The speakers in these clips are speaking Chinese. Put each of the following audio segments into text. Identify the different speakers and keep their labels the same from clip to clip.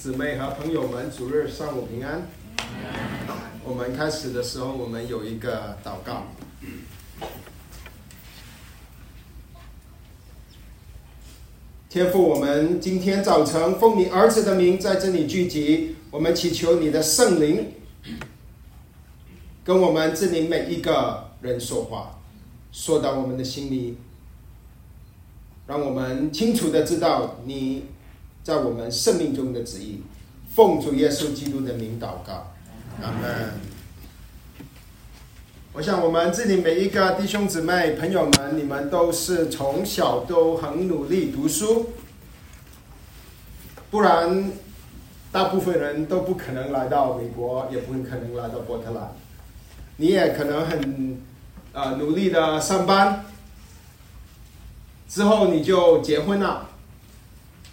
Speaker 1: 姊妹和朋友们，主日上午平安。我们开始的时候，我们有一个祷告。天父，我们今天早晨奉你儿子的名在这里聚集，我们祈求你的圣灵跟我们这里每一个人说话，说到我们的心里，让我们清楚的知道你。在我们生命中的旨意，奉主耶稣基督的名祷告，阿门。我想我们这里每一个弟兄姊妹、朋友们，你们都是从小都很努力读书，不然大部分人都不可能来到美国，也不可能来到波特兰。你也可能很呃努力的上班，之后你就结婚了。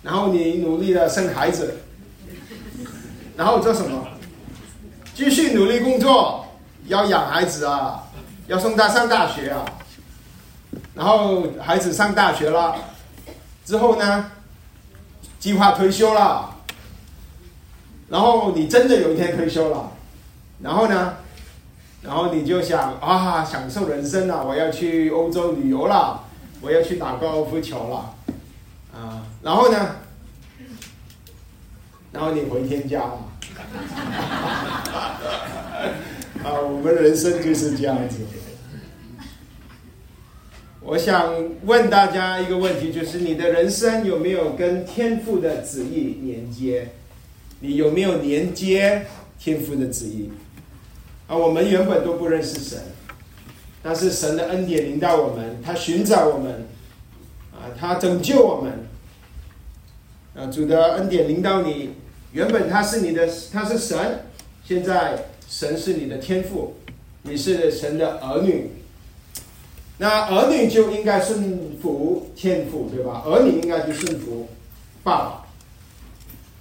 Speaker 1: 然后你努力的生孩子，然后做什么？继续努力工作，要养孩子啊，要送他上大学啊。然后孩子上大学了，之后呢，计划退休了。然后你真的有一天退休了，然后呢，然后你就想啊，享受人生了，我要去欧洲旅游了，我要去打高尔夫球了。然后呢？然后你回天家了。啊，我们人生就是这样子。我想问大家一个问题，就是你的人生有没有跟天赋的旨意连接？你有没有连接天赋的旨意？啊，我们原本都不认识神，但是神的恩典领导我们，他寻找我们，啊，他拯救我们。啊，主的恩典领导你，原本他是你的，他是神，现在神是你的天赋，你是神的儿女。那儿女就应该顺服天赋，对吧？儿女应该去顺服爸爸。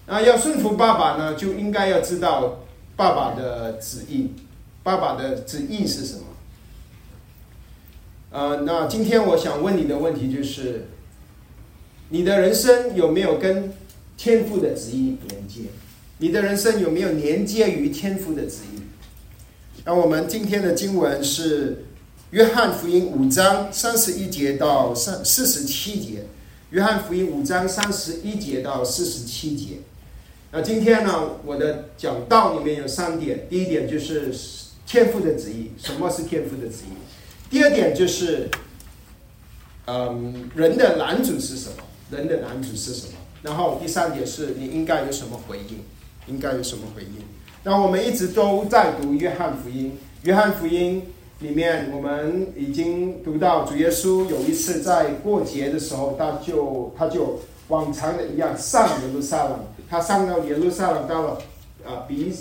Speaker 1: 那要顺服爸爸呢，就应该要知道爸爸的旨意，爸爸的旨意是什么？呃，那今天我想问你的问题就是。你的人生有没有跟天赋的旨意连接？你的人生有没有连接于天赋的旨意？那我们今天的经文是约翰福音五章三十一节到三四十七节。约翰福音五章三十一节到四十七节。那今天呢，我的讲道里面有三点。第一点就是天赋的旨意，什么是天赋的旨意？第二点就是，嗯，人的男主是什么？人的男子是什么？然后第三点是你应该有什么回应？应该有什么回应？那我们一直都在读约翰福音。约翰福音里面，我们已经读到主耶稣有一次在过节的时候，他就他就往常的一样上耶路撒冷。他上到耶路撒冷，到了呃比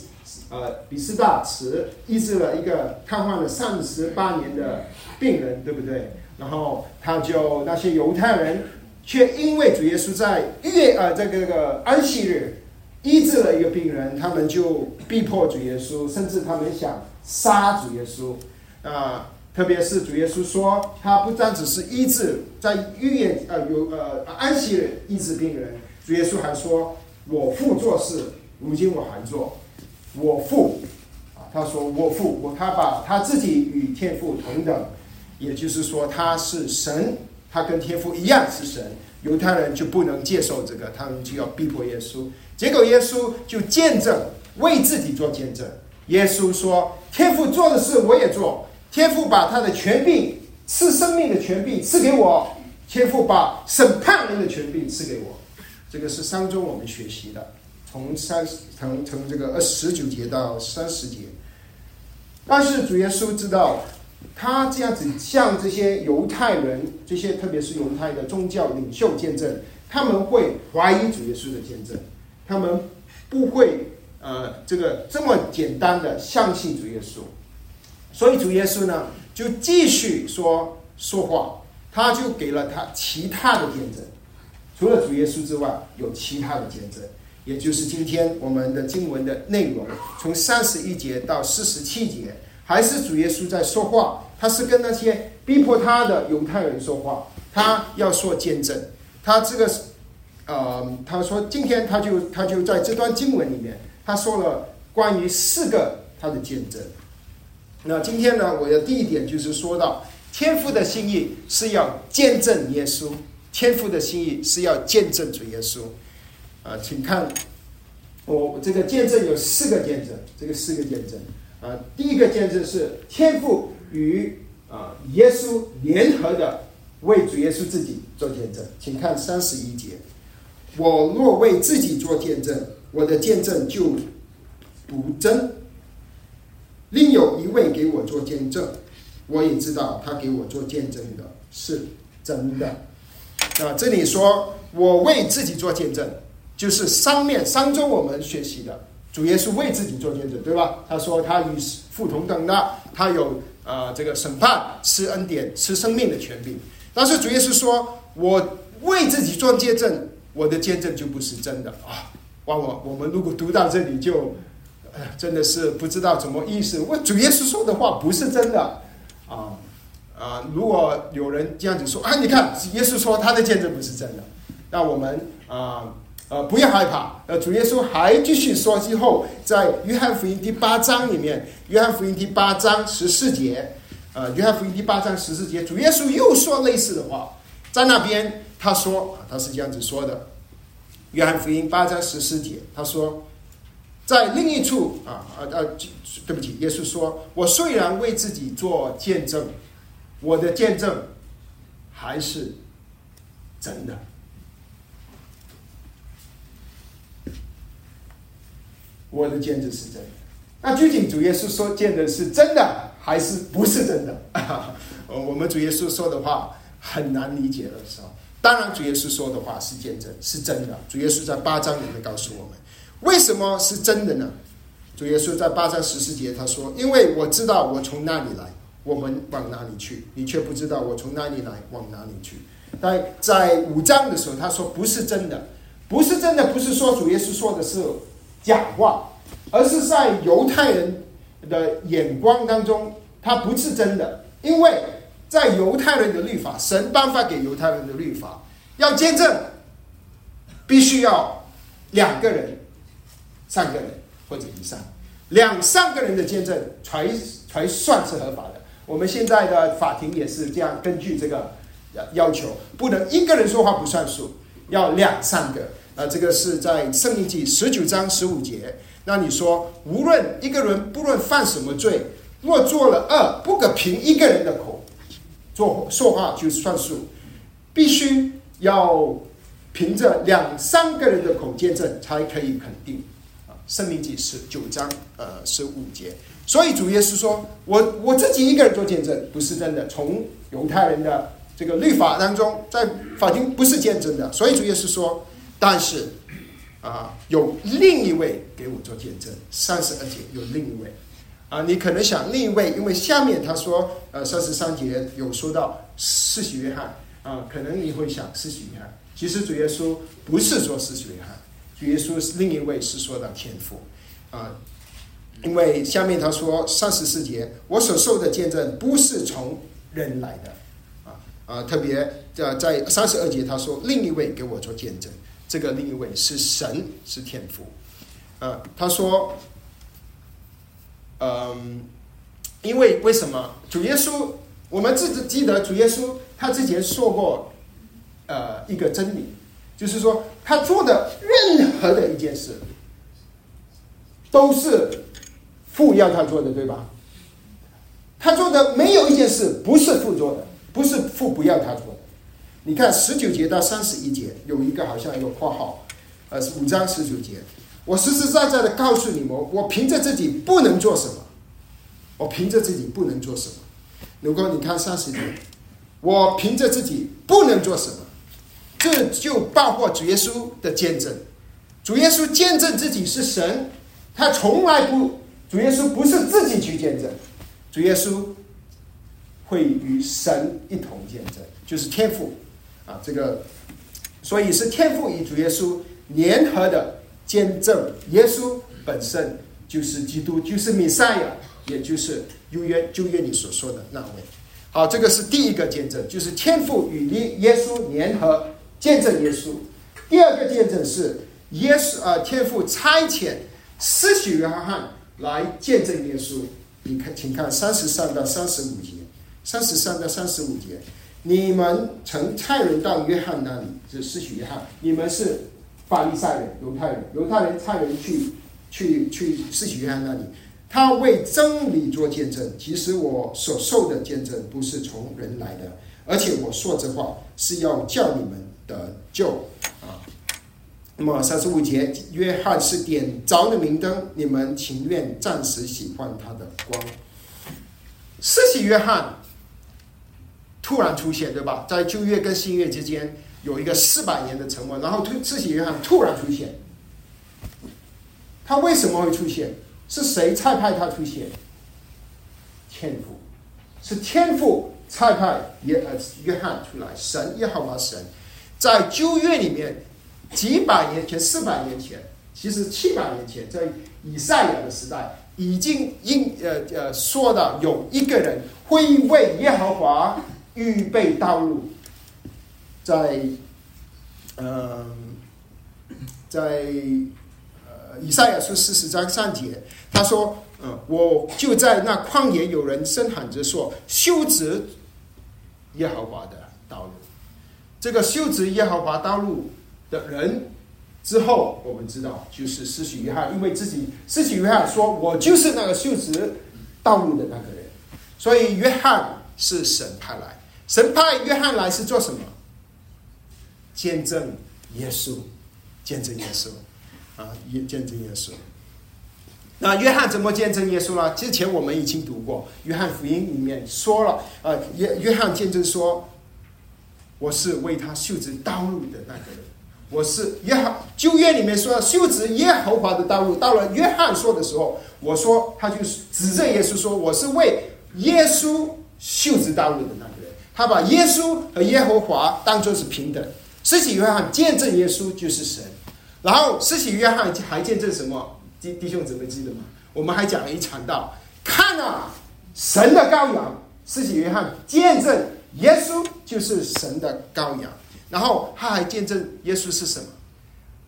Speaker 1: 呃比斯大池，医治了一个瘫痪了三十八年的病人，对不对？然后他就那些犹太人。却因为主耶稣在月啊这个这个安息日医治了一个病人，他们就逼迫主耶稣，甚至他们想杀主耶稣啊！特别是主耶稣说，他不单只是医治在月呃有呃安息日医治病人，主耶稣还说：“我父做事，如今我还做。”我父啊，他说：“我父，我他把他自己与天父同等，也就是说他是神。”他跟天父一样是神，犹太人就不能接受这个，他们就要逼迫耶稣。结果耶稣就见证，为自己做见证。耶稣说：“天父做的事我也做。天父把他的权柄赐生命的权柄赐给我，天父把审判人的权柄赐给我。”这个是上周我们学习的，从三从从这个二十九节到三十节。但是主耶稣知道。他这样子向这些犹太人，这些特别是犹太的宗教领袖见证，他们会怀疑主耶稣的见证，他们不会呃这个这么简单的相信主耶稣，所以主耶稣呢就继续说说话，他就给了他其他的见证，除了主耶稣之外，有其他的见证，也就是今天我们的经文的内容，从三十一节到四十七节。还是主耶稣在说话，他是跟那些逼迫他的犹太人说话，他要说见证，他这个呃，他说今天他就他就在这段经文里面，他说了关于四个他的见证。那今天呢，我的第一点就是说到天父的心意是要见证耶稣，天父的心意是要见证主耶稣。啊，请看我这个见证有四个见证，这个四个见证啊，第一个见证是天父与啊耶稣联合的为主耶稣自己做见证，请看三十一节。我若为自己做见证，我的见证就不真。另有一位给我做见证，我也知道他给我做见证的是真的。啊，这里说我为自己做见证，就是上面上周我们学习的主耶稣为自己做见证，对吧？他说他与父同等的，他有啊这个审判、吃恩典、吃生命的权利。但是主耶稣说我为自己做见证。我的见证就不是真的啊！哇，我我们如果读到这里就，真的是不知道怎么意思。我主耶稣说的话不是真的啊啊！如果有人这样子说啊，你看耶稣说他的见证不是真的，那我们啊呃不要害怕。呃，主耶稣还继续说，之后在约翰福音第八章里面，约翰福音第八章十四节，呃，约翰福音第八章十四节，主耶稣又说类似的话，在那边。他说：“他是这样子说的，《约翰福音》八章十四节，他说，在另一处啊啊啊，对不起，耶稣说：我虽然为自己做见证，我的见证还是真的。我的见证是真的。那究竟主耶稣说见证是真的还是不是真的？我们主耶稣说的话很难理解的时候。”当然，主耶稣说的话是见证，是真的。主耶稣在八章里面告诉我们，为什么是真的呢？主耶稣在八章十四节他说：“因为我知道我从哪里来，我们往哪里去，你却不知道我从哪里来，往哪里去。”但在五章的时候，他说不是真的，不是真的，不是说主耶稣说的是假话，而是在犹太人的眼光当中，他不是真的，因为。在犹太人的律法，神颁发给犹太人的律法，要见证，必须要两个人、三个人或者以上，两三个人的见证才才算是合法的。我们现在的法庭也是这样，根据这个要求，不能一个人说话不算数，要两三个。啊，这个是在《圣经记》十九章十五节。那你说，无论一个人不论犯什么罪，若做了恶，不可凭一个人的口。做说话就算数，必须要凭着两三个人的口见证才可以肯定。啊，《生命记》十九章呃十五节。所以主耶稣说：“我我自己一个人做见证不是真的。从犹太人的这个律法当中，在法庭不是见证的。所以主耶稣说：但是啊，有另一位给我做见证。三十二节有另一位。”啊，你可能想另一位，因为下面他说，呃，三十三节有说到四喜约翰啊，可能你会想四喜约翰，其实主耶稣不是说四喜约翰，主耶稣是另一位是说到天父啊，因为下面他说三十四节，我所受的见证不是从人来的啊啊，特别在在三十二节他说另一位给我做见证，这个另一位是神是天父，呃，他说。嗯，因为为什么主耶稣？我们自己记得主耶稣他之前说过，呃，一个真理，就是说他做的任何的一件事，都是父要他做的，对吧？他做的没有一件事不是父做的，不是父不要他做的。你看十九节到三十一节有一个好像一个括号，呃，五章十九节。我实实在在的告诉你们，我凭着自己不能做什么，我凭着自己不能做什么。如果你看三十节，我凭着自己不能做什么，这就包括主耶稣的见证。主耶稣见证自己是神，他从来不，主耶稣不是自己去见证，主耶稣会与神一同见证，就是天赋啊，这个，所以是天赋与主耶稣联合的。见证耶稣本身就是基督，就是弥赛亚，也就是旧约旧约你所说的那位。好，这个是第一个见证，就是天父与耶耶稣联合见证耶稣。第二个见证是耶稣啊，天父差遣施洗约翰来见证耶稣。你看，请看三十三到三十五节，三十三到三十五节，你们曾差人到约翰那里，是施洗约翰，你们是法利赛人、犹太人，犹太人差人去去去施洗约翰那里。他为真理做见证。其实我所受的见证不是从人来的，而且我说这话是要叫你们得救啊。那么三十五节，约翰是点着的明灯，你们情愿暂时喜欢他的光。施洗约翰突然出现，对吧？在旧约跟新约之间有一个四百年的沉默，然后突自己约翰突然出现，他为什么会出现？是谁差派他出现？天赋，是天赋差派约呃约翰出来。神也好吗？神在旧约里面几百年前、四百年前，其实七百年前，在以赛亚的时代，已经应呃呃说的有一个人会为耶和华预备道路，在嗯在呃。以赛亚书四十章上节，他说：“嗯，我就在那旷野，有人声喊着说，修直耶和华的道路。这个修直耶和华道路的人，之后我们知道就是施洗约翰，因为自己施洗约翰说，我就是那个修直道路的那个人。所以约翰是神派来的，神派约翰来是做什么？见证耶稣，见证耶稣。”啊，也见证耶稣。那约翰怎么见证耶稣呢？之前我们已经读过《约翰福音》里面说了，啊，约约翰见证说，我是为他修直道路的那个人。我是约翰旧约里面说修直耶和华的道路。到了约翰说的时候，我说他就指着耶稣说，我是为耶稣修直道路的那个人。他把耶稣和耶和华当作是平等。施洗约翰见证耶稣就是神。然后，施洗约翰还见证什么？弟弟兄姊妹记得吗？我们还讲了一场道，看啊，神的羔羊。施洗约翰见证耶稣就是神的羔羊。然后他还见证耶稣是什么？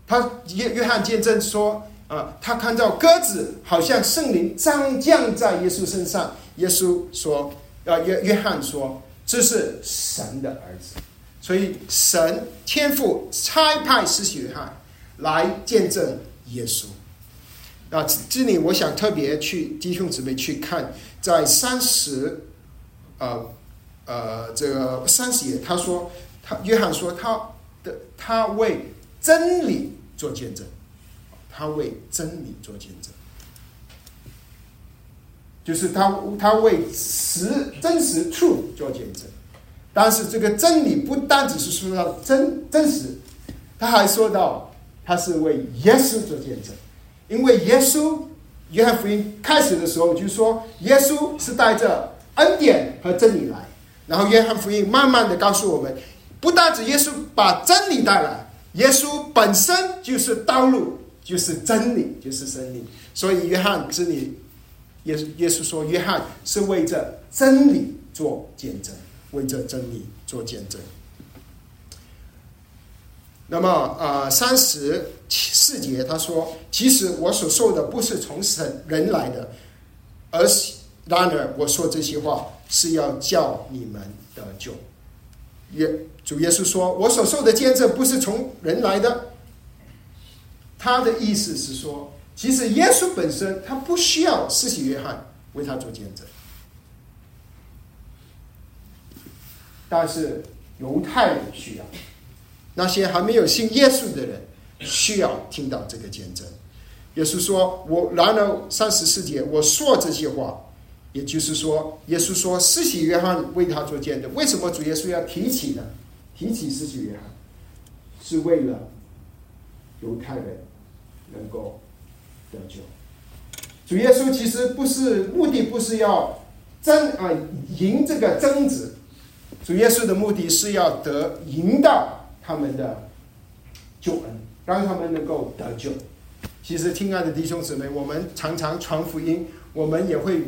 Speaker 1: 他约约翰见证说，啊，他看到鸽子好像圣灵降降在耶稣身上。耶稣说，啊，约约翰说，这是神的儿子。所以神天父差派施洗约翰。来见证耶稣。啊，这里我想特别去弟兄姊妹去看，在三十，呃，呃，这个三十页，他说，他约翰说他的他为真理做见证，他为真理做见证，就是他他为实真实处做见证。但是这个真理不单只是说到真真实，他还说到。他是为耶稣做见证，因为耶稣约翰福音开始的时候就说，耶稣是带着恩典和真理来。然后约翰福音慢慢的告诉我们，不单指耶稣把真理带来，耶稣本身就是道路，就是真理，就是真理。所以约翰这里，耶耶稣说，约翰是为着真理做见证，为着真理做见证。那么，呃，三十四节他说：“其实我所受的不是从神人来的，而是然而我说这些话是要叫你们得救。”耶主耶稣说：“我所受的见证不是从人来的。”他的意思是说，其实耶稣本身他不需要施洗约翰为他做见证，但是犹太人需要。那些还没有信耶稣的人，需要听到这个见证。耶稣说：“我然而三十四节，我说这些话，也就是说，耶稣说，施洗约翰为他做见证。为什么主耶稣要提起呢？提起施洗约翰，是为了犹太人能够得救。主耶稣其实不是目的，不是要争啊赢这个争执。主耶稣的目的是要得赢到。”他们的救恩，让他们能够得救。其实，亲爱的弟兄姊妹，我们常常传福音，我们也会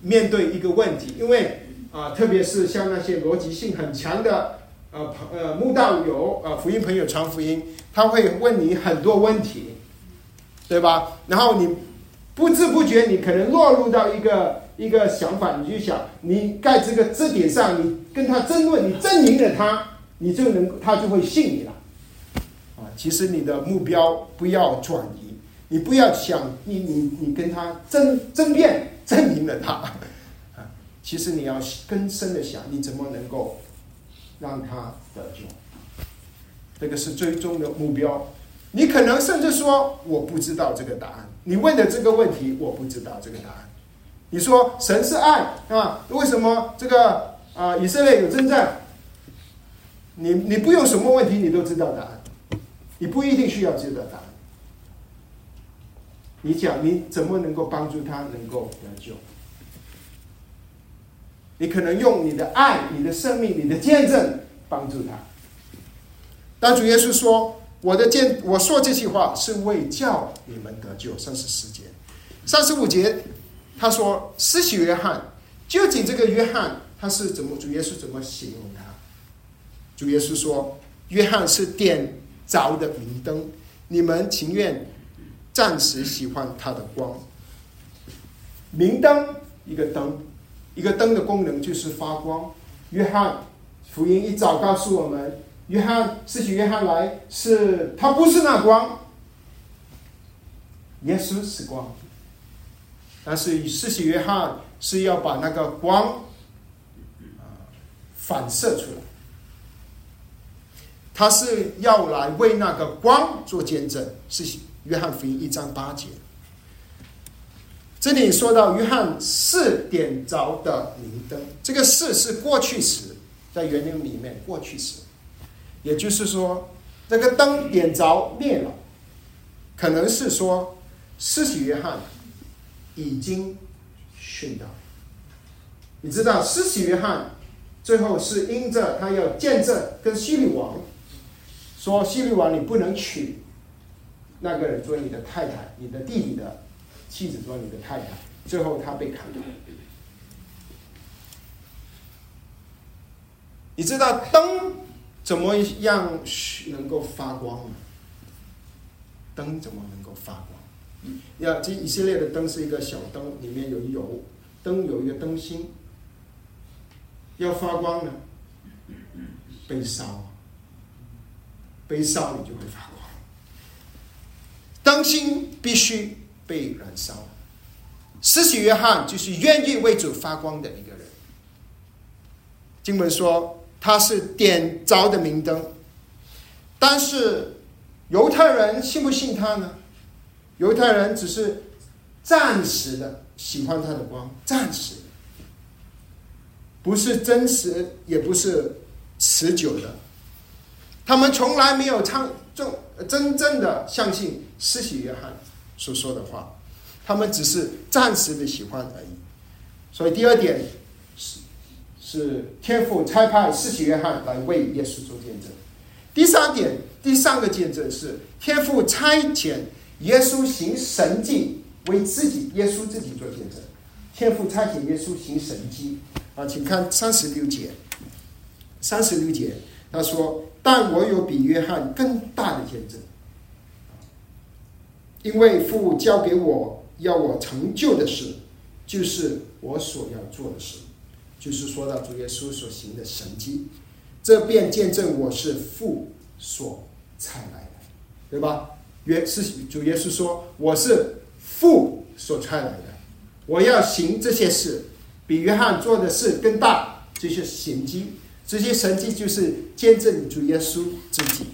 Speaker 1: 面对一个问题，因为啊，特别是像那些逻辑性很强的呃朋呃慕道友呃福音朋友传福音，他会问你很多问题，对吧？然后你不知不觉你可能落入到一个一个想法，你就想你在这个这点上，你跟他争论，你争赢了他，你就能他就会信你了。啊，其实你的目标不要转移，你不要想你你你跟他争争辩，争赢了他，啊，其实你要更深的想，你怎么能够让他得救？这个是最终的目标。你可能甚至说我不知道这个答案，你问的这个问题我不知道这个答案。你说神是爱啊？为什么这个啊以色列有征战？你你不用什么问题你都知道答案。你不一定需要知道答案。你讲你怎么能够帮助他能够得救？你可能用你的爱、你的生命、你的见证帮助他。但主耶稣说：“我的见，我说这句话是为叫你们得救。”三十四节、三十五节，他说：“施洗约翰，究竟这个约翰他是怎么？主耶稣怎么形容他？”主耶稣说：“约翰是点。”着的明灯，你们情愿暂时喜欢他的光。明灯，一个灯，一个灯的功能就是发光。约翰福音一早告诉我们，约翰是许约翰来，是他不是那光，耶稣是光，但是施洗约翰是要把那个光反射出来。他是要来为那个光做见证，是约翰福音一章八节。这里说到约翰是点着的明灯，这个“是”是过去时，在原文里面过去时，也就是说，这个灯点着灭了，可能是说施洗约翰已经殉道。你知道施洗约翰最后是因着他要见证跟希律王。说希律王，你不能娶那个人做你的太太，你的弟弟的妻子做你的太太。最后他被砍头。你知道灯怎么样能够发光呢？灯怎么能够发光？要这以色列的灯是一个小灯，里面有油，灯有一个灯芯，要发光呢，被烧。被烧，你就会发光。灯芯必须被燃烧。施洗约翰就是愿意为主发光的一个人。经文说他是点着的明灯，但是犹太人信不信他呢？犹太人只是暂时的喜欢他的光，暂时，不是真实，也不是持久的。他们从来没有唱重真正的相信施洗约翰所说的话，他们只是暂时的喜欢而已。所以第二点是天父差派施洗约翰来为耶稣做见证。第三点，第三个见证是天父差遣耶稣行神迹为自己耶稣自己做见证。天父差遣耶稣行神迹啊，请看三十六节，三十六节他说。但我有比约翰更大的见证，因为父交给我要我成就的事，就是我所要做的事，就是说到主耶稣所行的神迹，这便见证我是父所差来的，对吧？约是主耶稣说我是父所差来的，我要行这些事，比约翰做的事更大，这些神迹。这些神迹就是见证主耶稣自己。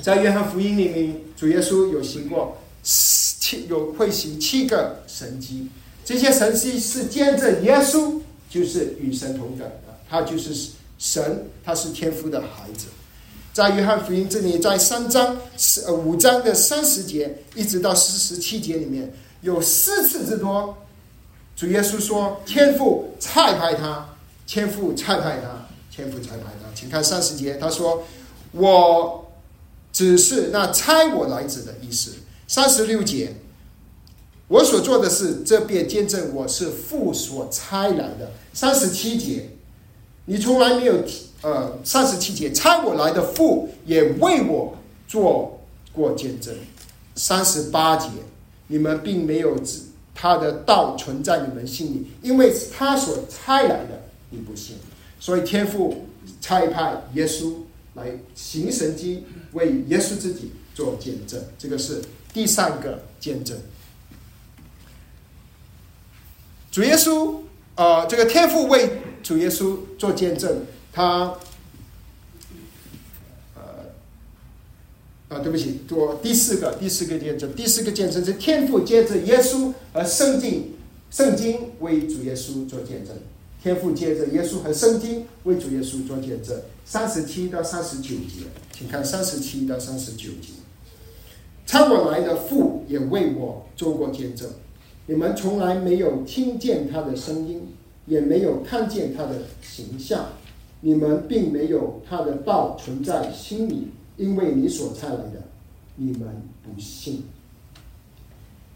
Speaker 1: 在约翰福音里面，主耶稣有行过七，有会行七个神迹。这些神迹是见证耶稣就是与神同等的，他就是神，他是天父的孩子。在约翰福音这里，在三章十五章的三十节一直到四十七节里面，有四次之多，主耶稣说天父差派他。天父差派他，天父差派他，请看三十节，他说：“我只是那差我来者的意思。”三十六节，我所做的事，这便见证我是父所差来的。三十七节，你从来没有呃三十七节，差我来的父也为我做过见证。三十八节，你们并没有他的道存在你们心里，因为他所差来的你不信，所以天父差派耶稣来行神迹，为耶稣自己做见证。这个是第三个见证。主耶稣，呃，这个天父为主耶稣做见证，他。呃啊，对不起，做第四个，第四个见证，第四个见证是天父接着耶稣和圣经，圣经为主耶稣做见证，天父接着耶稣和圣经为主耶稣做见证。三十七到三十九节，请看三十七到三十九节。差我来的父也为我做过见证，你们从来没有听见他的声音，也没有看见他的形象，你们并没有他的道存在心里。因为你所差来的，你们不信。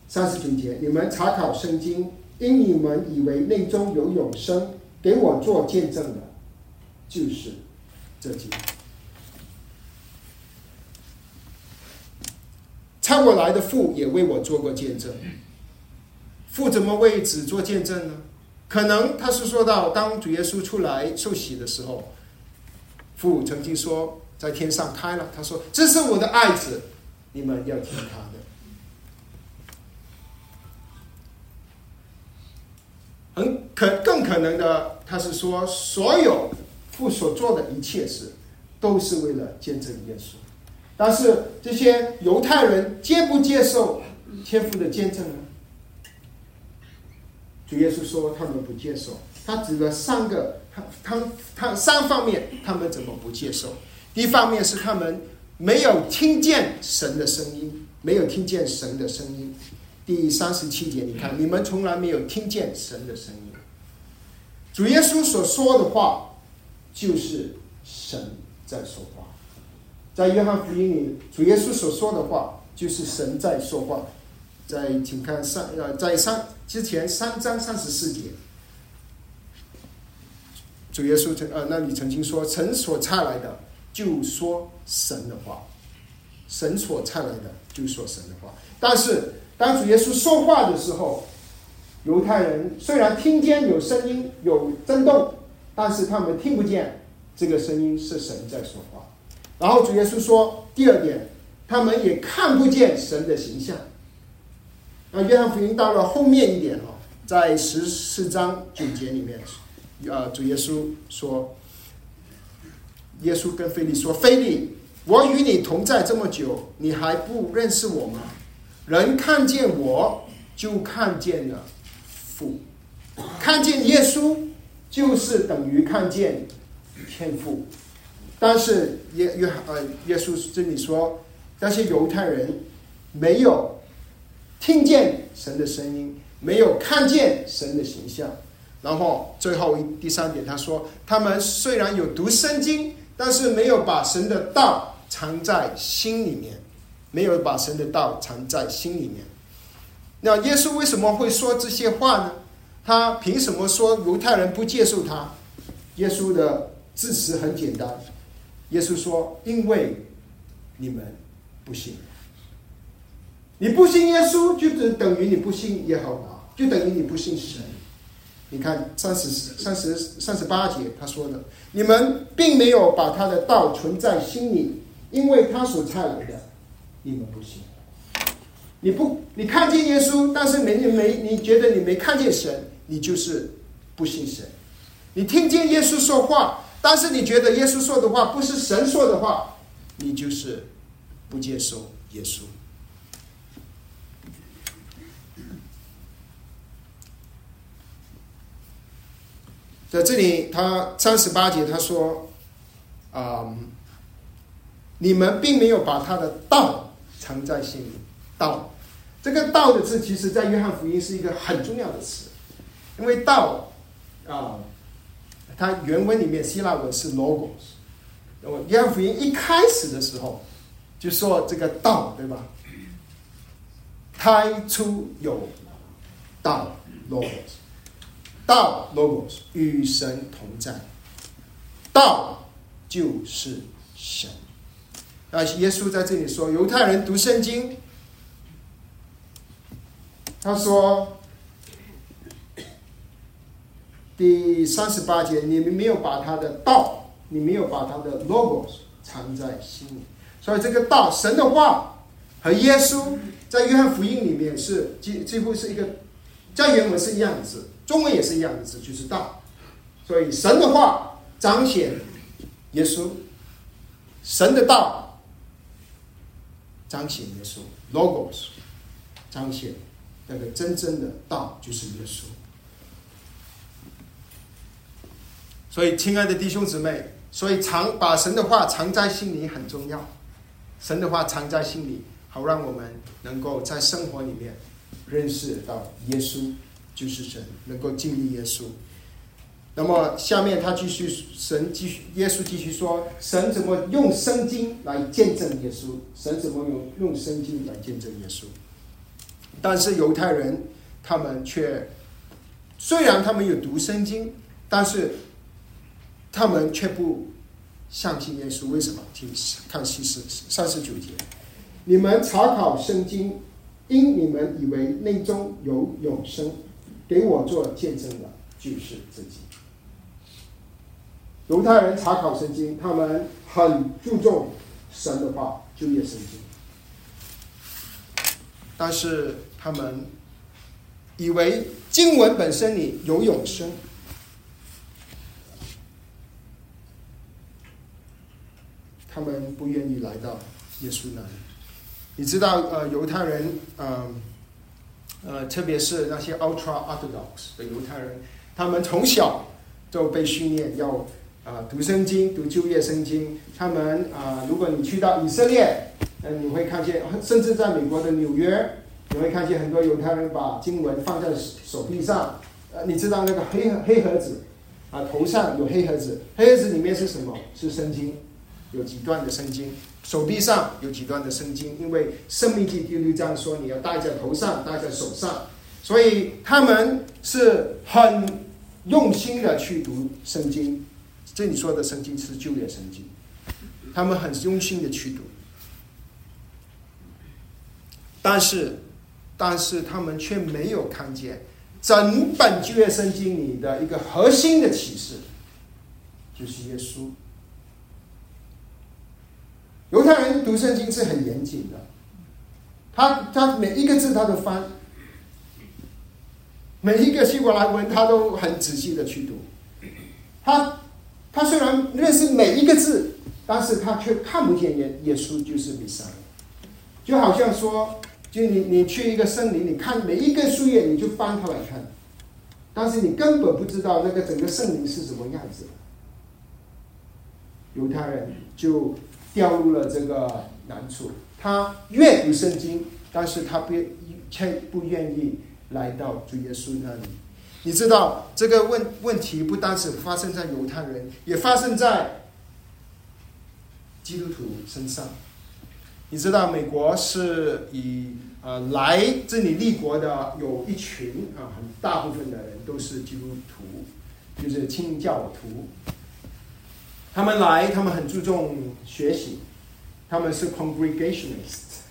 Speaker 1: 三十九节，你们查考圣经，因你们以为内中有永生，给我做见证的，就是这节。差我来的父也为我做过见证。父怎么为子做见证呢？可能他是说到，当主耶稣出来受洗的时候，父曾经说。在天上开了，他说：“这是我的爱子，你们要听他的。”很可更可能的，他是说，所有父所做的一切事，都是为了见证耶稣。但是这些犹太人接不接受天父的见证呢？主耶稣说他们不接受。他指了三个，他他他三方面，他们怎么不接受？一方面是他们没有听见神的声音，没有听见神的声音。第三十七节，你看，你们从来没有听见神的声音。主耶稣所说的话，就是神在说话。在约翰福音里，主耶稣所说的话，就是神在说话。在请看三呃，在三之前三章三十四节，主耶稣曾呃，那你曾经说，神所差来的。就说神的话，神所差来的就说神的话。但是当主耶稣说话的时候，犹太人虽然听见有声音有震动，但是他们听不见这个声音是神在说话。然后主耶稣说，第二点，他们也看不见神的形象。那约翰福音到了后面一点哦，在十四章九节里面，啊，主耶稣说。耶稣跟菲利说：“菲利，我与你同在这么久，你还不认识我吗？人看见我，就看见了父；看见耶稣，就是等于看见天父。但是耶约呃，耶稣这里说，那些犹太人没有听见神的声音，没有看见神的形象。然后最后第三点，他说，他们虽然有读圣经。”但是没有把神的道藏在心里面，没有把神的道藏在心里面。那耶稣为什么会说这些话呢？他凭什么说犹太人不接受他？耶稣的字词很简单，耶稣说：“因为你们不信，你不信耶稣，就等等于你不信耶和华，就等于你不信神。”你看三十三十三十八节他说的，你们并没有把他的道存在心里，因为他所差来的，你们不信。你不，你看见耶稣，但是没你没，你觉得你没看见神，你就是不信神。你听见耶稣说话，但是你觉得耶稣说的话不是神说的话，你就是不接受耶稣。在这里，他三十八节他说：“啊，你们并没有把他的道藏在心里。道，这个道的字，其实在约翰福音是一个很重要的词，因为道啊，它原文里面希腊文是 logos。约翰福音一开始的时候就说这个道，对吧？太初有道，logos。道 logos 与神同在，道就是神。啊，耶稣在这里说，犹太人读圣经，他说。第三十八节，你们没有把他的道，你没有把他的 logos 藏在心里，所以这个道，神的话和耶稣在约翰福音里面是几几乎是一个，在原文是一样的字，中文也是一样的字，就是道。所以神的话彰显耶稣，神的道彰显耶稣，logos 彰显那个真正的道就是耶稣。所以，亲爱的弟兄姊妹，所以藏把神的话藏在心里很重要。神的话藏在心里，好让我们能够在生活里面认识到耶稣就是神，能够经历耶稣。那么，下面他继续，神继续，耶稣继续说，神怎么用圣经来见证耶稣？神怎么用用圣经来见证耶稣？但是犹太人他们却，虽然他们有读圣经，但是。他们却不相信耶稣，为什么？听看西十三十九节，你们查考圣经，因你们以为内中有永生，给我做见证的，就是自己。犹太人查考圣经，他们很注重神的话，就业圣经，但是他们以为经文本身里有永生。他们不愿意来到耶稣那里。你知道，呃，犹太人，呃，呃，特别是那些 ultra orthodox 的犹太人，他们从小就被训练要啊读圣经，读旧约圣经。他们啊，如果你去到以色列，嗯，你会看见，甚至在美国的纽约，你会看见很多犹太人把经文放在手臂上。呃，你知道那个黑黑盒子啊，头上有黑盒子，黑盒子里面是什么？是圣经。有几段的圣经，手臂上有几段的圣经，因为《生命记》第六章说你要戴在头上，戴在手上，所以他们是很用心的去读圣经。这里说的圣经是旧约圣经，他们很用心的去读，但是，但是他们却没有看见整本旧约圣经里的一个核心的启示，就是耶稣。犹太人读圣经是很严谨的，他他每一个字他都翻，每一个希伯来文他都很仔细的去读，他他虽然认识每一个字，但是他却看不见耶耶稣就是弥赛，就好像说，就你你去一个森林，你看每一根树叶，你就翻它来看，但是你根本不知道那个整个森林是什么样子。犹太人就。掉入了这个难处，他阅读圣经，但是他不却不愿意来到主耶稣那里。你知道这个问问题不单是发生在犹太人，也发生在基督徒身上。你知道美国是以呃来这里立国的有一群啊，很大部分的人都是基督徒，就是清教徒。他们来，他们很注重学习，他们是 congregationist，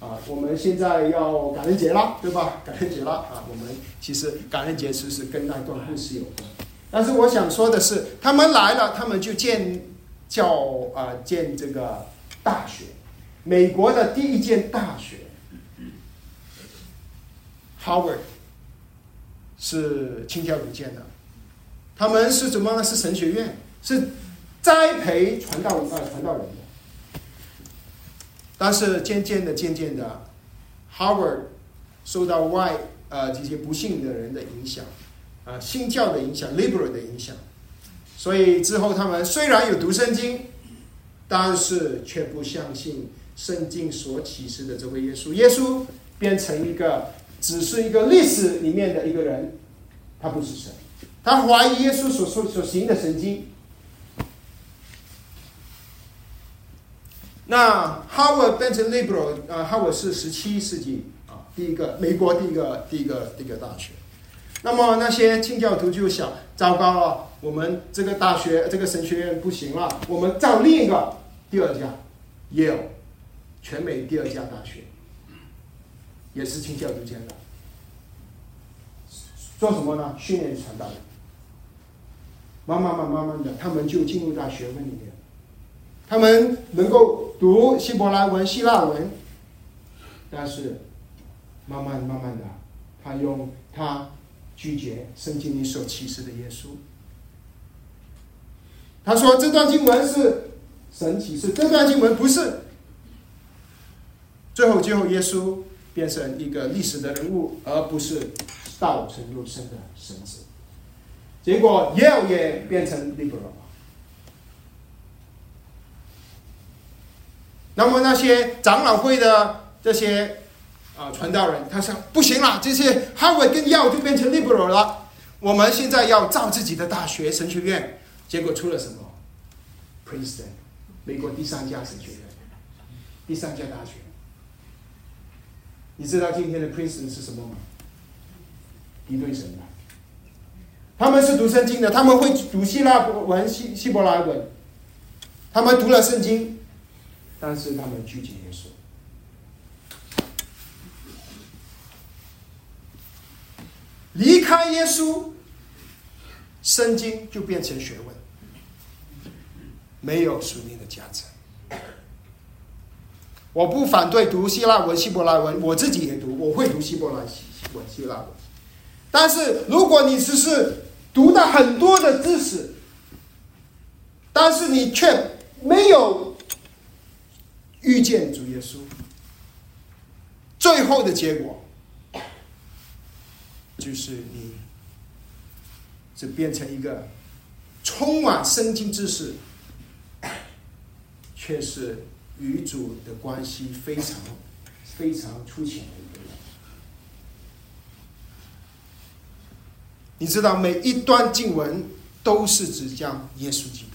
Speaker 1: 啊，我们现在要感恩节了，对吧？感恩节了啊，我们其实感恩节其实跟那段故事有关。但是我想说的是，他们来了，他们就建教啊，建这个大学，美国的第一间大学，Howard，是清教徒建的，他们是怎么？是神学院，是。栽培传道啊，传道人的，但是渐渐的、渐渐的，Howard 受到外呃这些不幸的人的影响，啊新教的影响、liberal 的影响，所以之后他们虽然有读圣经，但是却不相信圣经所启示的这位耶稣。耶稣变成一个只是一个历史里面的一个人，他不是神，他怀疑耶稣所说所行的神经。那 Harvard 变成 liberal 啊，Harvard 是十七世纪啊，第一个美国第一个第一个第一个大学。那么那些清教徒就想：糟糕了，我们这个大学、这个神学院不行了，我们造另一个第二家，也有全美第二家大学，也是清教徒建的。做什么呢？训练传道人。慢慢慢慢慢的，他们就进入到学问里面，他们能够读希伯来文、希腊文，但是慢慢慢慢的，他用他拒绝圣经里所启示的耶稣。他说这段经文是神启示，这段经文不是。最后，最后，耶稣变成一个历史的人物，而不是道成肉身的神子。结果耶也变成 liberal。那么那些长老会的这些啊传道人，他说不行了，这些哈维跟药就变成 liberal 了。我们现在要造自己的大学神学院。结果出了什么？Princeton，美国第三家神学院，第三家大学。你知道今天的 Princeton 是什么吗？敌对神的。他们是读圣经的，他们会读希腊文、希希伯来文，他们读了圣经，但是他们拒绝耶稣，离开耶稣，圣经就变成学问，没有属灵的价值。我不反对读希腊文、希伯来文，我自己也读，我会读希伯来文、希腊文，但是如果你只是读到很多的知识，但是你却没有遇见主耶稣，最后的结果就是你只变成一个充满圣经知识，却是与主的关系非常非常粗浅的。你知道每一段经文都是指向耶稣基督，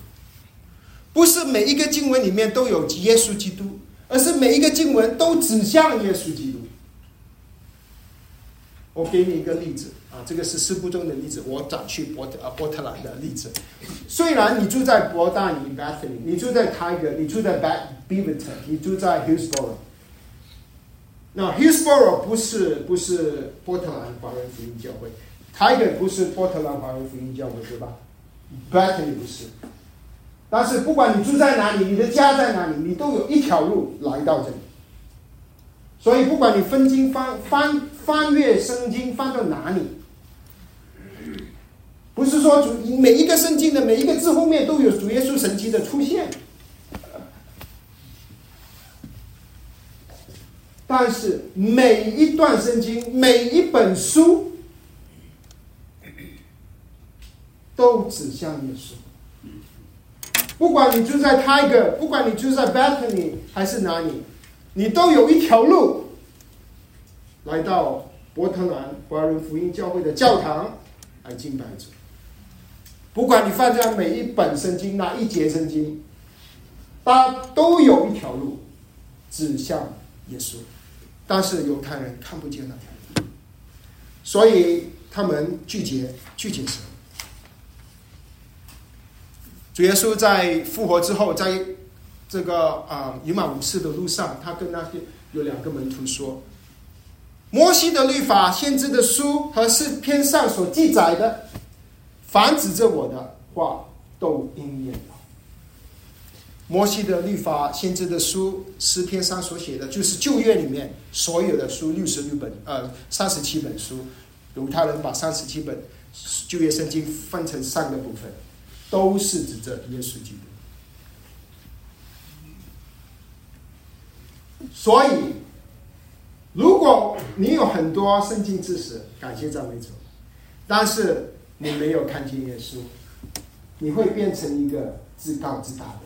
Speaker 1: 不是每一个经文里面都有耶稣基督，而是每一个经文都指向耶稣基督。我给你一个例子啊，这个是诗部中的例子，我转去波特啊波特兰的例子。虽然你住在伯大尼 Bethany，你住在 Tiger，你住在 Bat Beaverton，你住在 Hillsboro。那 Hillsboro 不是不是波特兰华人福音教会。Tiger 不是波特兰华人福音教会对吧？Bethany 不是，但是不管你住在哪里，你的家在哪里，你都有一条路来到这里。所以不管你分经翻翻翻阅圣经翻到哪里，不是说主每一个圣经的每一个字后面都有主耶稣神迹的出现，但是每一段圣经每一本书。都指向耶稣。不管你住在 Tiger，不管你住在 Bethany 还是哪里，你都有一条路来到伯特兰华人福音教会的教堂来敬拜主。不管你放在每一本圣经哪一节圣经，它都有一条路指向耶稣，但是犹太人看不见那条路，所以他们拒绝拒绝神。主耶稣在复活之后，在这个啊以马五世的路上，他跟那些有两个门徒说：“摩西的律法、先知的书和诗篇上所记载的，凡指着我的话，都应验了。摩西的律法、先知的书、诗篇上所写的，就是旧约里面所有的书，六十六本，呃，三十七本书。犹太人把三十七本旧约圣经分成三个部分。”都是指着耶稣基督，所以，如果你有很多圣经知识，感谢赞美主，但是你没有看见耶稣，你会变成一个自高自大的，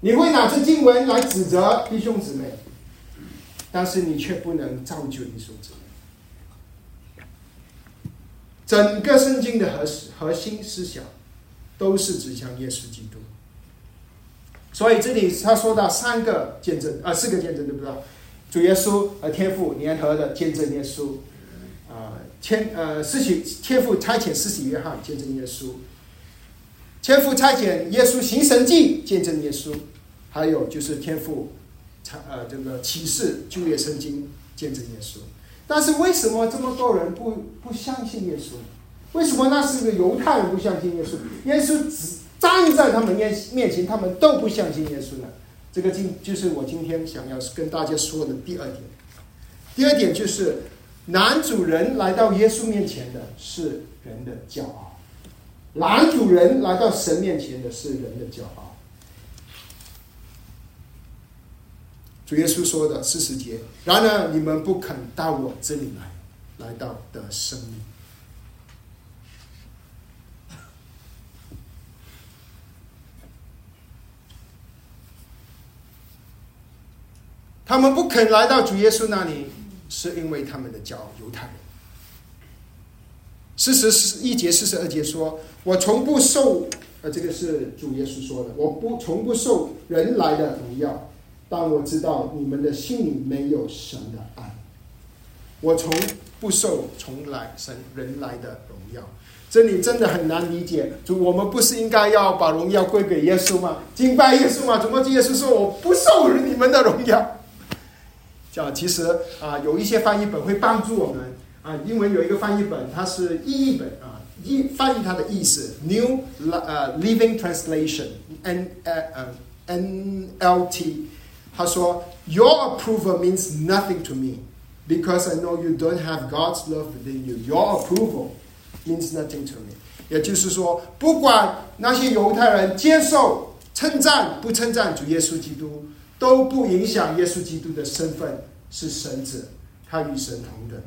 Speaker 1: 你会拿着经文来指责弟兄姊妹，但是你却不能造就弟兄姊妹。整个圣经的核核心思想都是指向耶稣基督，所以这里他说到三个见证啊，四个见证对不对？主耶稣和天父联合的见证耶稣啊，天呃，施洗天父差遣施洗约翰见证耶稣，天父差遣耶稣行神迹见证耶稣，还有就是天父差呃这个启示旧约圣经见证耶稣。但是为什么这么多人不不相信耶稣？为什么那是个犹太人不相信耶稣？耶稣只站在他们面面前，他们都不相信耶稣呢？这个今就是我今天想要跟大家说的第二点。第二点就是男主人来到耶稣面前的是人的骄傲，男主人来到神面前的是人的骄傲。主耶稣说的四十节，然而你们不肯到我这里来，来到的生命。他们不肯来到主耶稣那里，是因为他们的骄傲。犹太人，四十一节、四十二节说：“我从不受……呃，这个是主耶稣说的，我不从不受人来的荣耀，但我知道你们的心里没有神的爱。我从不受从来神人来的荣耀。这里真的很难理解。主，我们不是应该要把荣耀归给耶稣吗？敬拜耶稣吗？怎么耶稣说我不受你们的荣耀？”叫其实啊，有一些翻译本会帮助我们啊。英文有一个翻译本，它是意译本啊，译翻译它的意思。New 呃 Living Translation，N 呃 NLT，他说，Your approval means nothing to me because I know you don't have God's love within you. Your approval means nothing to me。也就是说，不管那些犹太人接受称赞不称赞主耶稣基督。都不影响耶稣基督的身份是神子，他与神同等。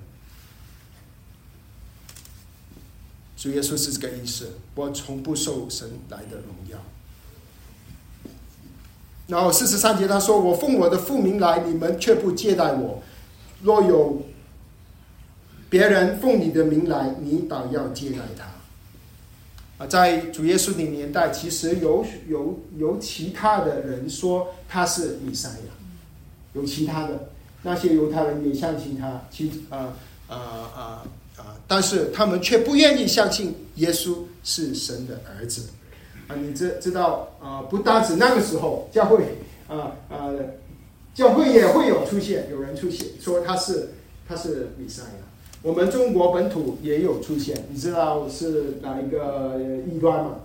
Speaker 1: 主耶稣是这个意思。我从不受神来的荣耀。然后四十三节他说：“我奉我的父名来，你们却不接待我；若有别人奉你的名来，你倒要接待他。”啊在主耶稣的年代，其实有有有其他的人说他是弥赛亚，有其他的那些犹太人也相信他，其啊啊啊啊，但是他们却不愿意相信耶稣是神的儿子啊！你知知道啊？不单止那个时候，教会啊啊，教会也会有出现，有人出现说他是他是弥赛亚。我们中国本土也有出现，你知道是哪一个异端吗？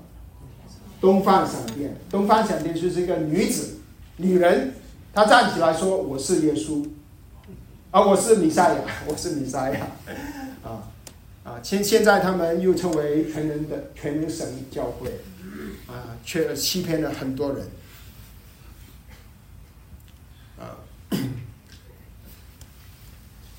Speaker 1: 东方闪电，东方闪电就是一个女子，女人，她站起来说：“我是耶稣，啊，我是弥赛亚，我是弥赛亚。”啊啊，现现在他们又称为全能的全能神教会，啊，却欺骗了很多人。啊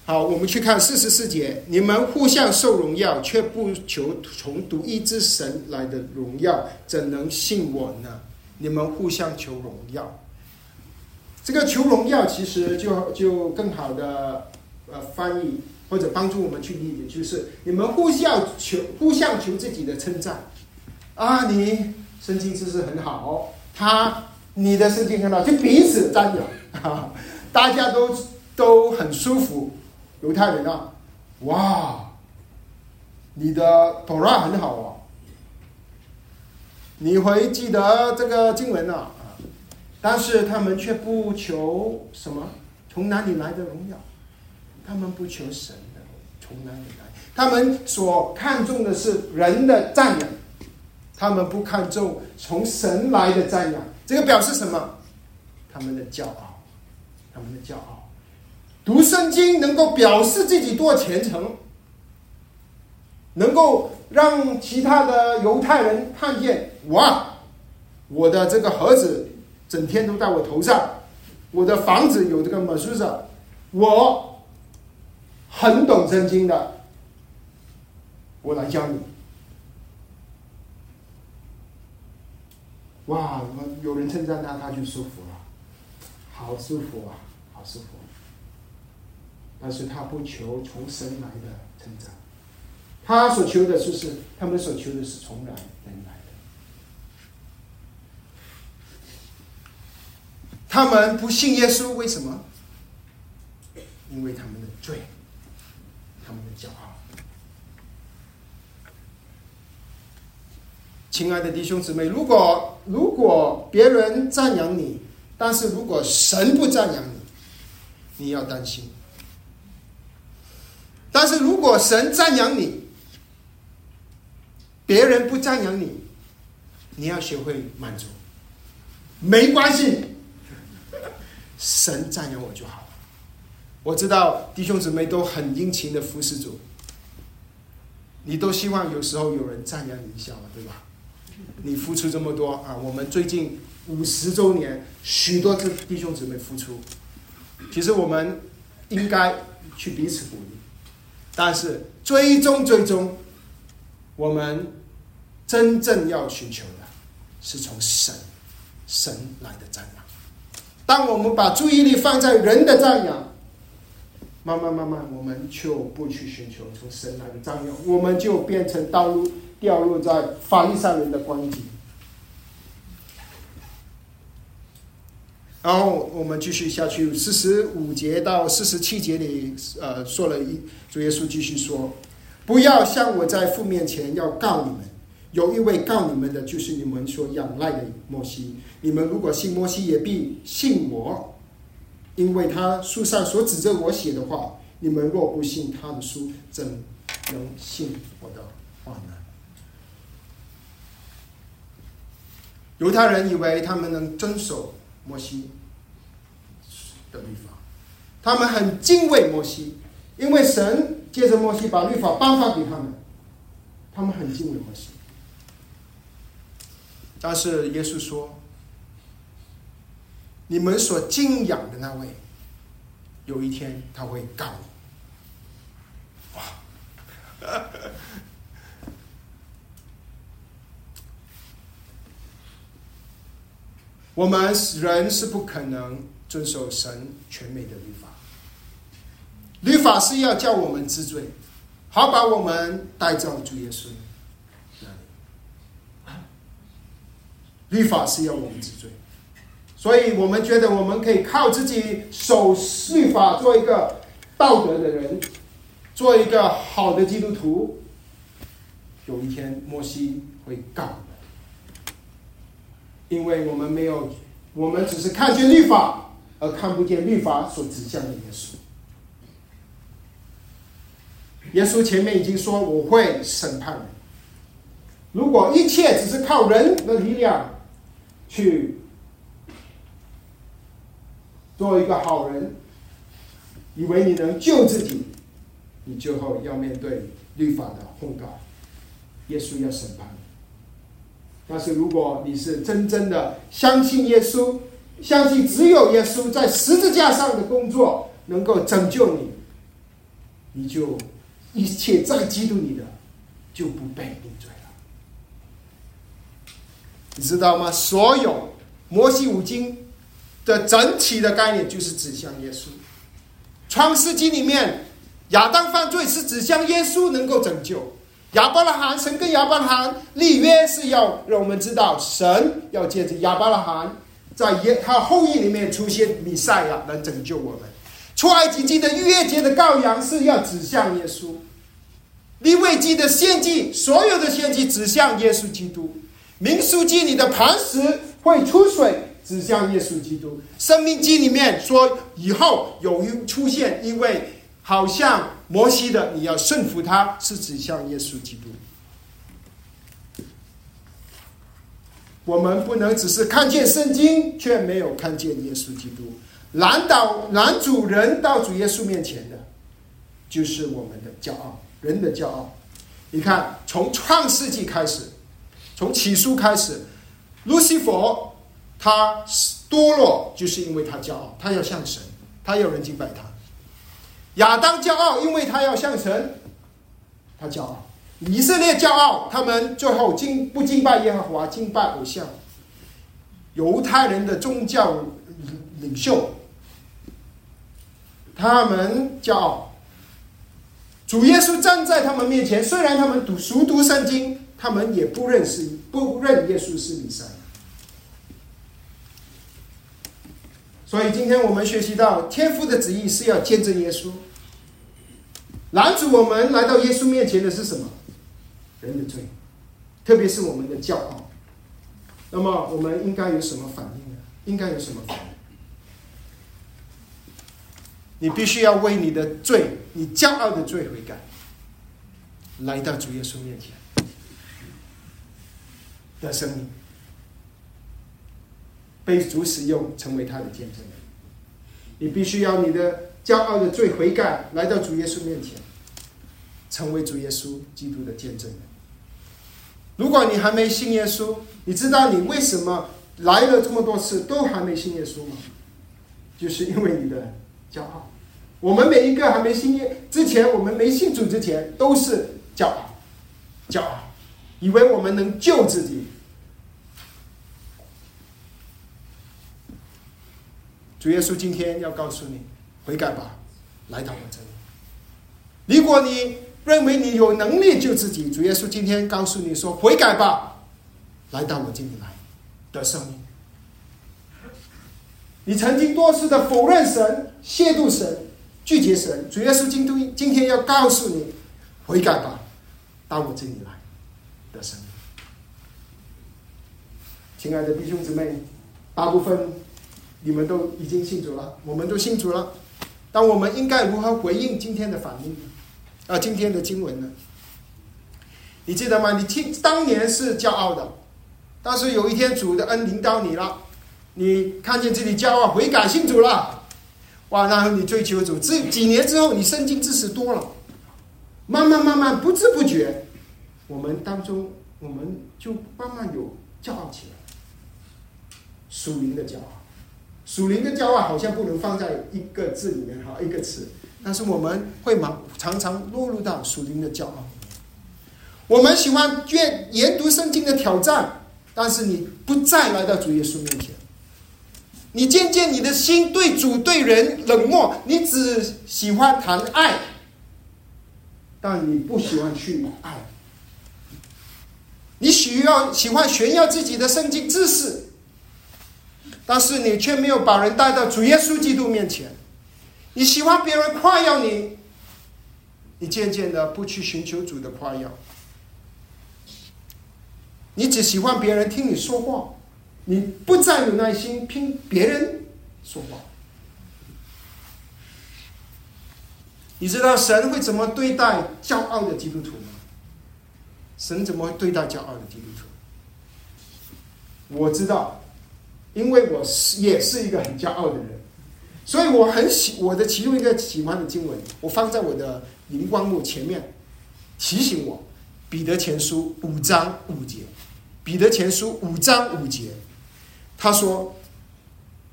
Speaker 1: 好，我们去看四十四节。你们互相受荣耀，却不求从独一之神来的荣耀，怎能信我呢？你们互相求荣耀，这个求荣耀其实就就更好的呃翻译或者帮助我们去理解，就是你们互相求互相求自己的称赞啊，你圣经知识很好，他你的圣经很好，就彼此赞扬，大家都都很舒服。犹太人啊，哇，你的 Tora 很好哦，你会记得这个经文啊，但是他们却不求什么，从哪里来的荣耀？他们不求神的，从哪里来？他们所看重的是人的赞扬，他们不看重从神来的赞扬。这个表示什么？他们的骄傲，他们的骄傲。读圣经能够表示自己多虔诚，能够让其他的犹太人看见哇，我的这个盒子整天都在我头上，我的房子有这个马苏萨，我很懂圣经的，我来教你。哇，有人称赞他，他就舒服了，好舒服啊，好舒服。但是他不求从神来的成长，他所求的就是他们所求的是从来人来的。他们不信耶稣，为什么？因为他们的罪，他们的骄傲。亲爱的弟兄姊妹，如果如果别人赞扬你，但是如果神不赞扬你，你要担心；但是如果神赞扬你，别人不赞扬你，你要学会满足，没关系，神赞扬我就好。我知道弟兄姊妹都很殷勤的服侍主，你都希望有时候有人赞扬你一下嘛，对吧？你付出这么多啊！我们最近五十周年，许多弟弟兄姊妹付出，其实我们应该去彼此鼓励，但是最终最终，我们真正要寻求的是从神神来的赞扬。当我们把注意力放在人的赞扬，慢慢慢慢，我们就不去寻求从神来的赞扬，我们就变成道路。掉落在法律上人的光景。然后我们继续下去，四十五节到四十七节里，呃，说了一主耶稣继续说：“不要像我在父面前要告你们，有一位告你们的，就是你们所仰赖的摩西。你们如果信摩西，也必信我，因为他书上所指着我写的话。你们若不信他的书，怎能信我的话呢？”犹太人以为他们能遵守摩西的律法，他们很敬畏摩西，因为神借着摩西把律法颁发给他们，他们很敬畏摩西。但是耶稣说：“你们所敬仰的那位，有一天他会告你。”哇！我们人是不可能遵守神全美的律法，律法是要叫我们知罪，好把我们带到主耶稣那里。律法是要我们知罪，所以我们觉得我们可以靠自己守律法，做一个道德的人，做一个好的基督徒。有一天，摩西会告。因为我们没有，我们只是看见律法，而看不见律法所指向的耶稣。耶稣前面已经说我会审判。如果一切只是靠人的力量去做一个好人，以为你能救自己，你最后要面对律法的控告。耶稣要审判。但是，如果你是真正的相信耶稣，相信只有耶稣在十字架上的工作能够拯救你，你就一切在基督里的就不被定罪了。你知道吗？所有摩西五经的整体的概念就是指向耶稣。创世纪里面，亚当犯罪是指向耶稣能够拯救。亚伯拉罕，神跟亚伯拉罕立约是要让我们知道，神要借着亚伯拉罕在耶他后裔里面出现弥赛亚来拯救我们。出埃及记的逾越节的羔羊是要指向耶稣，利未记的献祭，所有的献祭指向耶稣基督。民书记里的磐石会出水，指向耶稣基督。生命记里面说以后有一出现，因为。好像摩西的，你要顺服他，是指向耶稣基督。我们不能只是看见圣经，却没有看见耶稣基督。拦导拦主人到主耶稣面前的，就是我们的骄傲，人的骄傲。你看，从创世纪开始，从起初开始，路西佛他堕落，就是因为他骄傲，他要像神，他要人敬拜他。亚当骄傲，因为他要像神，他骄傲；以色列骄傲，他们最后敬不敬拜耶和华，敬拜偶像。犹太人的宗教领袖，他们骄傲。主耶稣站在他们面前，虽然他们读熟读圣经，他们也不认识、不认耶稣是弥赛亚。所以今天我们学习到，天父的旨意是要见证耶稣。拦阻我们来到耶稣面前的是什么？人的罪，特别是我们的骄傲。那么我们应该有什么反应呢？应该有什么反应？你必须要为你的罪，你骄傲的罪悔改，来到主耶稣面前的生命，被主使用，成为他的见证人。你必须要你的骄傲的罪悔改，来到主耶稣面前，成为主耶稣基督的见证人。如果你还没信耶稣，你知道你为什么来了这么多次都还没信耶稣吗？就是因为你的骄傲。我们每一个还没信耶之前，我们没信主之前，都是骄傲，骄傲，以为我们能救自己。主耶稣今天要告诉你，悔改吧，来到我这里。如果你认为你有能力救自己，主耶稣今天告诉你说，悔改吧，来到我这里来，得生命。你曾经多次的否认神、亵渎神、拒绝神，主耶稣今天今天要告诉你，悔改吧，到我这里来，得生命。亲爱的弟兄姊妹，大部分。你们都已经信主了，我们都信主了，但我们应该如何回应今天的反应呢？啊，今天的经文呢？你记得吗？你听，当年是骄傲的，但是有一天主的恩临到你了，你看见自己骄傲，悔改信主了，哇！然后你追求主，这几年之后，你圣经知识多了，慢慢慢慢，不知不觉，我们当中，我们就慢慢有骄傲起来，属灵的骄傲。属灵的骄傲好像不能放在一个字里面哈，一个词，但是我们会忙常常落入到属灵的骄傲。我们喜欢阅研读圣经的挑战，但是你不再来到主耶稣面前，你渐渐你的心对主对人冷漠，你只喜欢谈爱，但你不喜欢去爱，你需要喜欢炫耀自己的圣经知识。但是你却没有把人带到主耶稣基督面前，你喜欢别人夸耀你，你渐渐的不去寻求主的夸耀，你只喜欢别人听你说话，你不再有耐心听别人说话。你知道神会怎么对待骄傲的基督徒吗？神怎么对待骄傲的基督徒？我知道。因为我是也是一个很骄傲的人，所以我很喜我的其中一个喜欢的经文，我放在我的荧光幕前面，提醒我，彼得前书五章五节，彼得前书五章五节，他说：“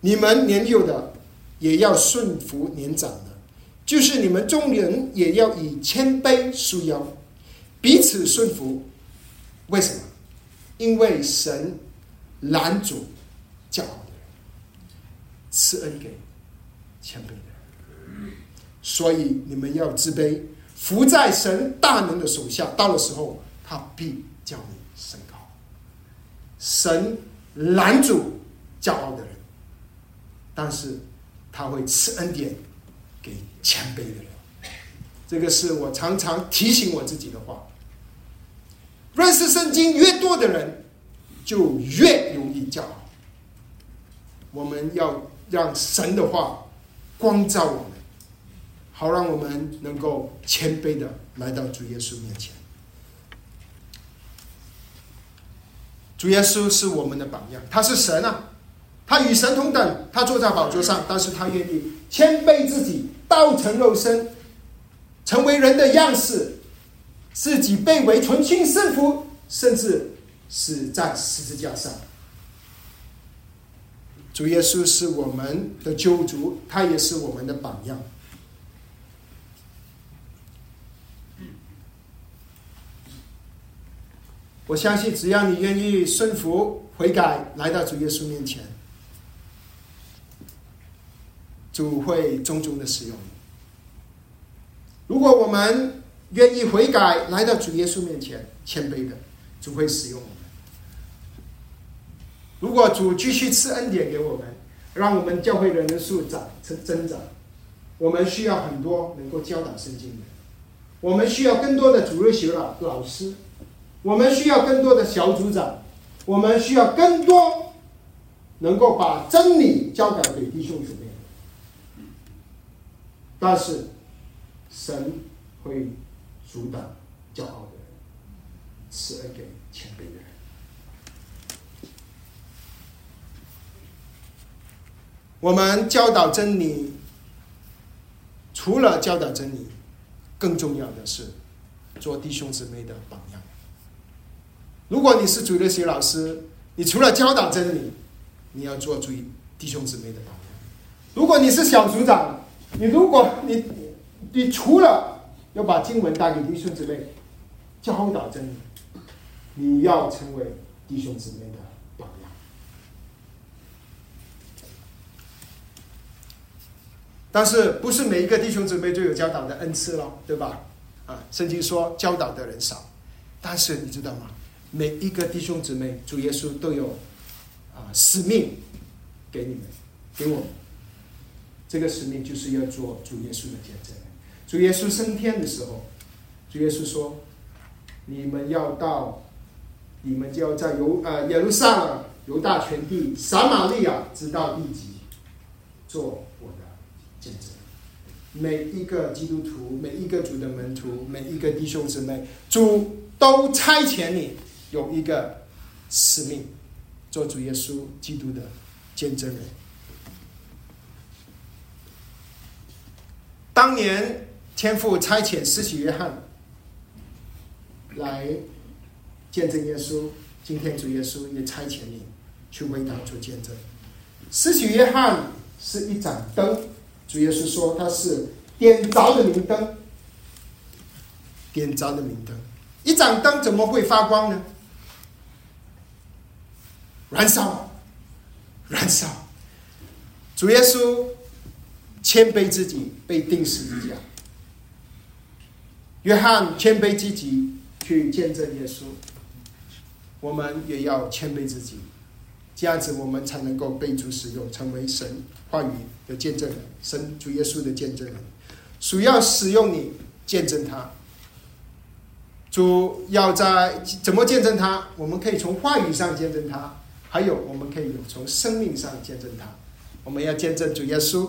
Speaker 1: 你们年幼的也要顺服年长的，就是你们众人也要以谦卑束腰，彼此顺服。为什么？因为神拦阻。”骄傲的人，赐恩给谦卑的人，所以你们要自卑，伏在神大能的手下。到了时候，他必叫你升高。神拦阻骄傲的人，但是他会赐恩典给谦卑的人。这个是我常常提醒我自己的话。认识圣经越多的人，就越容易骄傲。我们要让神的话光照我们，好让我们能够谦卑的来到主耶稣面前。主耶稣是我们的榜样，他是神啊，他与神同等，他坐在宝座上，但是他愿意谦卑自己，道成肉身，成为人的样式，自己被为纯心圣服，甚至死在十字架上。主耶稣是我们的救主，他也是我们的榜样。我相信，只要你愿意顺服、悔改，来到主耶稣面前，主会重重的使用你。如果我们愿意悔改，来到主耶稣面前，谦卑的，主会使用我。如果主继续赐恩典给我们，让我们教会的人数长增增长，我们需要很多能够教导圣经的，我们需要更多的主日学老老师，我们需要更多的小组长，我们需要更多能够把真理交给给弟兄姊妹。但是，神会阻挡骄傲的人，赐恩给谦卑的人。我们教导真理，除了教导真理，更重要的是做弟兄姊妹的榜样。如果你是主的学老师，你除了教导真理，你要做主弟兄姊妹的榜样。如果你是小组长，你如果你你除了要把经文带给弟兄姊妹，教导真理，你要成为弟兄姊妹的榜样。但是不是每一个弟兄姊妹都有教导的恩赐咯，对吧？啊，圣经说教导的人少，但是你知道吗？每一个弟兄姊妹，主耶稣都有啊使命给你们，给我们。这个使命就是要做主耶稣的见证。主耶稣升天的时候，主耶稣说：“你们要到，你们就要在犹呃耶路撒冷、犹大全地、撒玛利亚直到地极，做我的见证。”每一个基督徒，每一个主的门徒，每一个弟兄姊妹，主都差遣你有一个使命，做主耶稣基督的见证人。当年天父差遣施洗约翰来见证耶稣，今天主耶稣也差遣你去为他做见证。施洗约翰是一盏灯，主耶稣说他是点着的明灯，点着的明灯。一盏灯怎么会发光呢？燃烧，燃烧。主耶稣。谦卑自己被钉十字架，约翰谦卑自己去见证耶稣，我们也要谦卑自己，这样子我们才能够被主使用，成为神话语的见证人，神主耶稣的见证人。主要使用你见证他，主要在怎么见证他？我们可以从话语上见证他，还有我们可以从生命上见证他。我们要见证主耶稣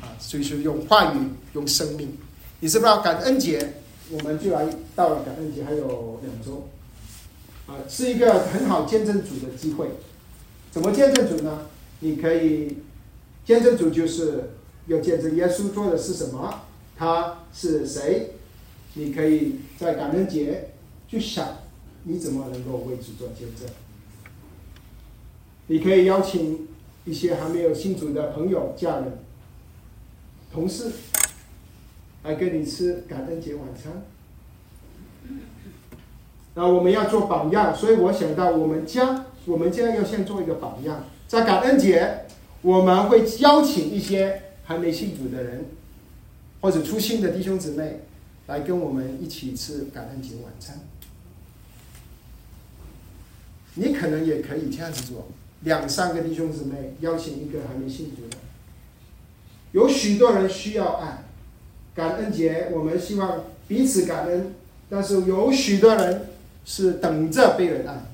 Speaker 1: 啊。所以说，用话语，用生命。你知不知道感恩节？我们就来到了感恩节，还有两周，啊，是一个很好见证主的机会。怎么见证主呢？你可以见证主，就是要见证耶稣做的是什么，他是谁。你可以在感恩节去想，你怎么能够为主做见证。你可以邀请一些还没有信主的朋友、家人。同事来跟你吃感恩节晚餐，那我们要做榜样，所以我想到我们家，我们家要先做一个榜样。在感恩节，我们会邀请一些还没信主的人，或者出信的弟兄姊妹，来跟我们一起吃感恩节晚餐。你可能也可以这样子做，两三个弟兄姊妹邀请一个还没信主的。有许多人需要爱，感恩节我们希望彼此感恩，但是有许多人是等着被人爱。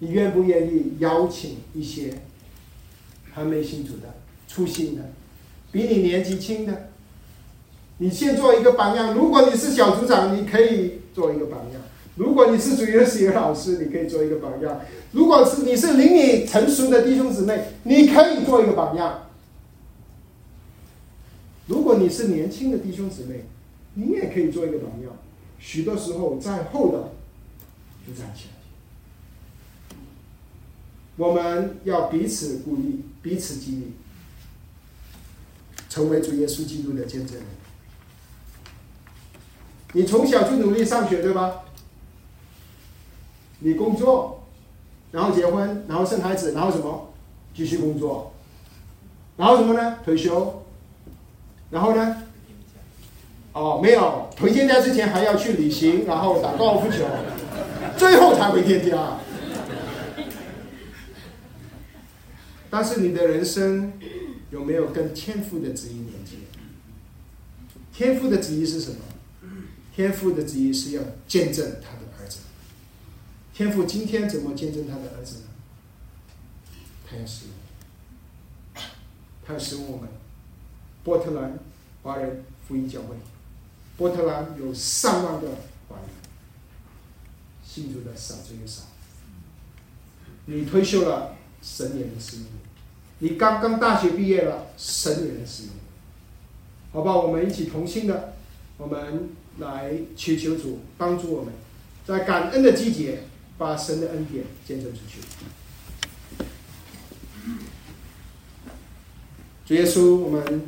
Speaker 1: 你愿不愿意邀请一些还没信主的、初心的、比你年纪轻的？你先做一个榜样。如果你是小组长，你可以做一个榜样；如果你是主日学老师，你可以做一个榜样；如果是你是邻里成熟的弟兄姊妹，你可以做一个榜样。如果你是年轻的弟兄姊妹，你也可以做一个榜样。许多时候在后的就站起来。我们要彼此鼓励，彼此激励，成为主耶稣基督的见证人。你从小就努力上学，对吧？你工作，然后结婚，然后生孩子，然后什么？继续工作，然后什么呢？退休。然后呢？哦，没有，回天家之前还要去旅行，然后打高尔夫球，最后才回天家。但是你的人生有没有跟天父的旨意连接？天父的旨意是什么？天父的旨意是要见证他的儿子，天父今天怎么见证他的儿子呢？他要使用，他要使用我们波特兰华人福音教会。波特兰有上万个华人，信主的少之又少。你退休了，神也能使用你；你刚刚大学毕业了，神也能使用你。好吧，我们一起同心的，我们来祈求主帮助我们，在感恩的季节，把神的恩典见证出去。主耶稣，我们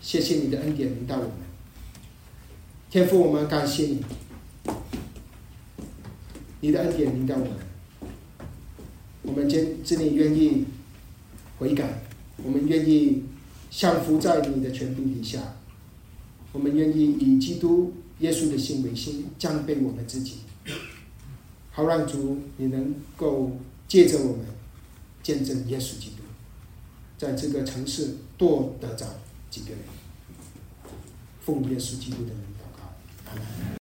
Speaker 1: 谢谢你的恩典领导我们。天父，我们感谢你，你的恩典领导我们。我们今这里愿意悔改，我们愿意降服在你的权柄底下，我们愿意以基督耶稣的心为心，降卑我们自己，好让主你能够借着我们见证耶稣基督，在这个城市多得着几个人，奉耶稣基督的名。